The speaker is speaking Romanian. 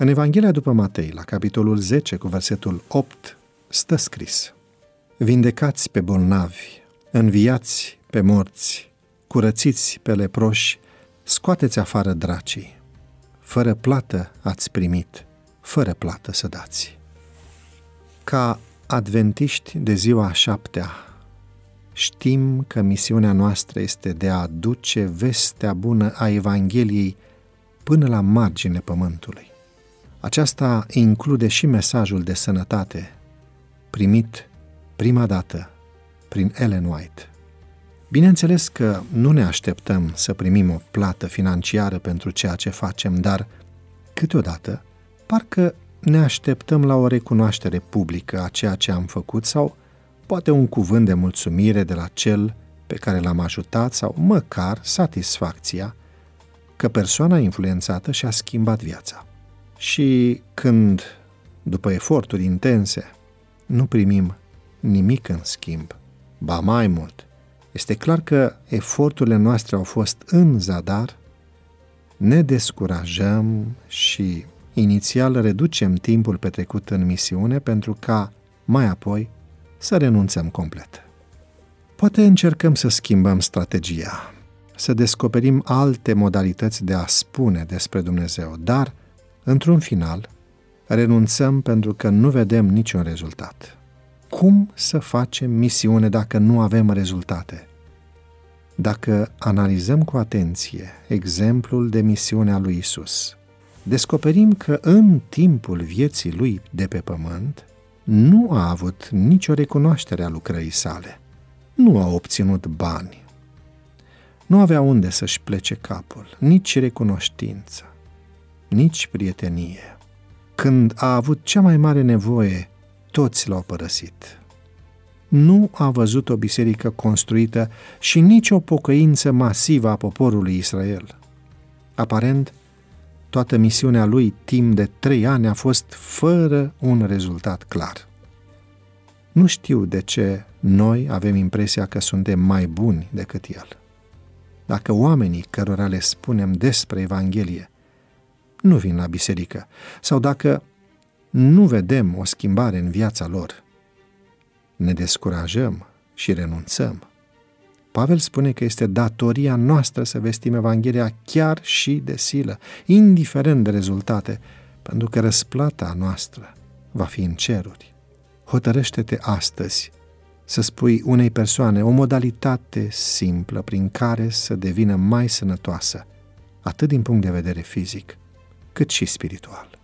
În Evanghelia după Matei, la capitolul 10, cu versetul 8, stă scris Vindecați pe bolnavi, înviați pe morți, curățiți pe leproși, scoateți afară dracii. Fără plată ați primit, fără plată să dați. Ca adventiști de ziua a șaptea, știm că misiunea noastră este de a aduce vestea bună a Evangheliei până la margine pământului. Aceasta include și mesajul de sănătate primit prima dată prin Ellen White. Bineînțeles că nu ne așteptăm să primim o plată financiară pentru ceea ce facem, dar câteodată parcă ne așteptăm la o recunoaștere publică a ceea ce am făcut sau poate un cuvânt de mulțumire de la cel pe care l-am ajutat sau măcar satisfacția că persoana influențată și-a schimbat viața. Și când, după eforturi intense, nu primim nimic în schimb, ba mai mult, este clar că eforturile noastre au fost în zadar, ne descurajăm și inițial reducem timpul petrecut în misiune pentru ca mai apoi să renunțăm complet. Poate încercăm să schimbăm strategia, să descoperim alte modalități de a spune despre Dumnezeu, dar, într-un final, renunțăm pentru că nu vedem niciun rezultat. Cum să facem misiune dacă nu avem rezultate? Dacă analizăm cu atenție exemplul de misiune a lui Isus, descoperim că în timpul vieții lui de pe pământ nu a avut nicio recunoaștere a lucrării sale, nu a obținut bani, nu avea unde să-și plece capul, nici recunoștință, nici prietenie. Când a avut cea mai mare nevoie, toți l-au părăsit. Nu a văzut o biserică construită și nici o pocăință masivă a poporului Israel. Aparent, toată misiunea lui timp de trei ani a fost fără un rezultat clar. Nu știu de ce noi avem impresia că suntem mai buni decât el. Dacă oamenii cărora le spunem despre Evanghelie nu vin la biserică sau dacă nu vedem o schimbare în viața lor, ne descurajăm și renunțăm. Pavel spune că este datoria noastră să vestim Evanghelia chiar și de silă, indiferent de rezultate, pentru că răsplata noastră va fi în ceruri. Hotărăște-te astăzi să spui unei persoane o modalitate simplă prin care să devină mai sănătoasă, atât din punct de vedere fizic, cât și spiritual.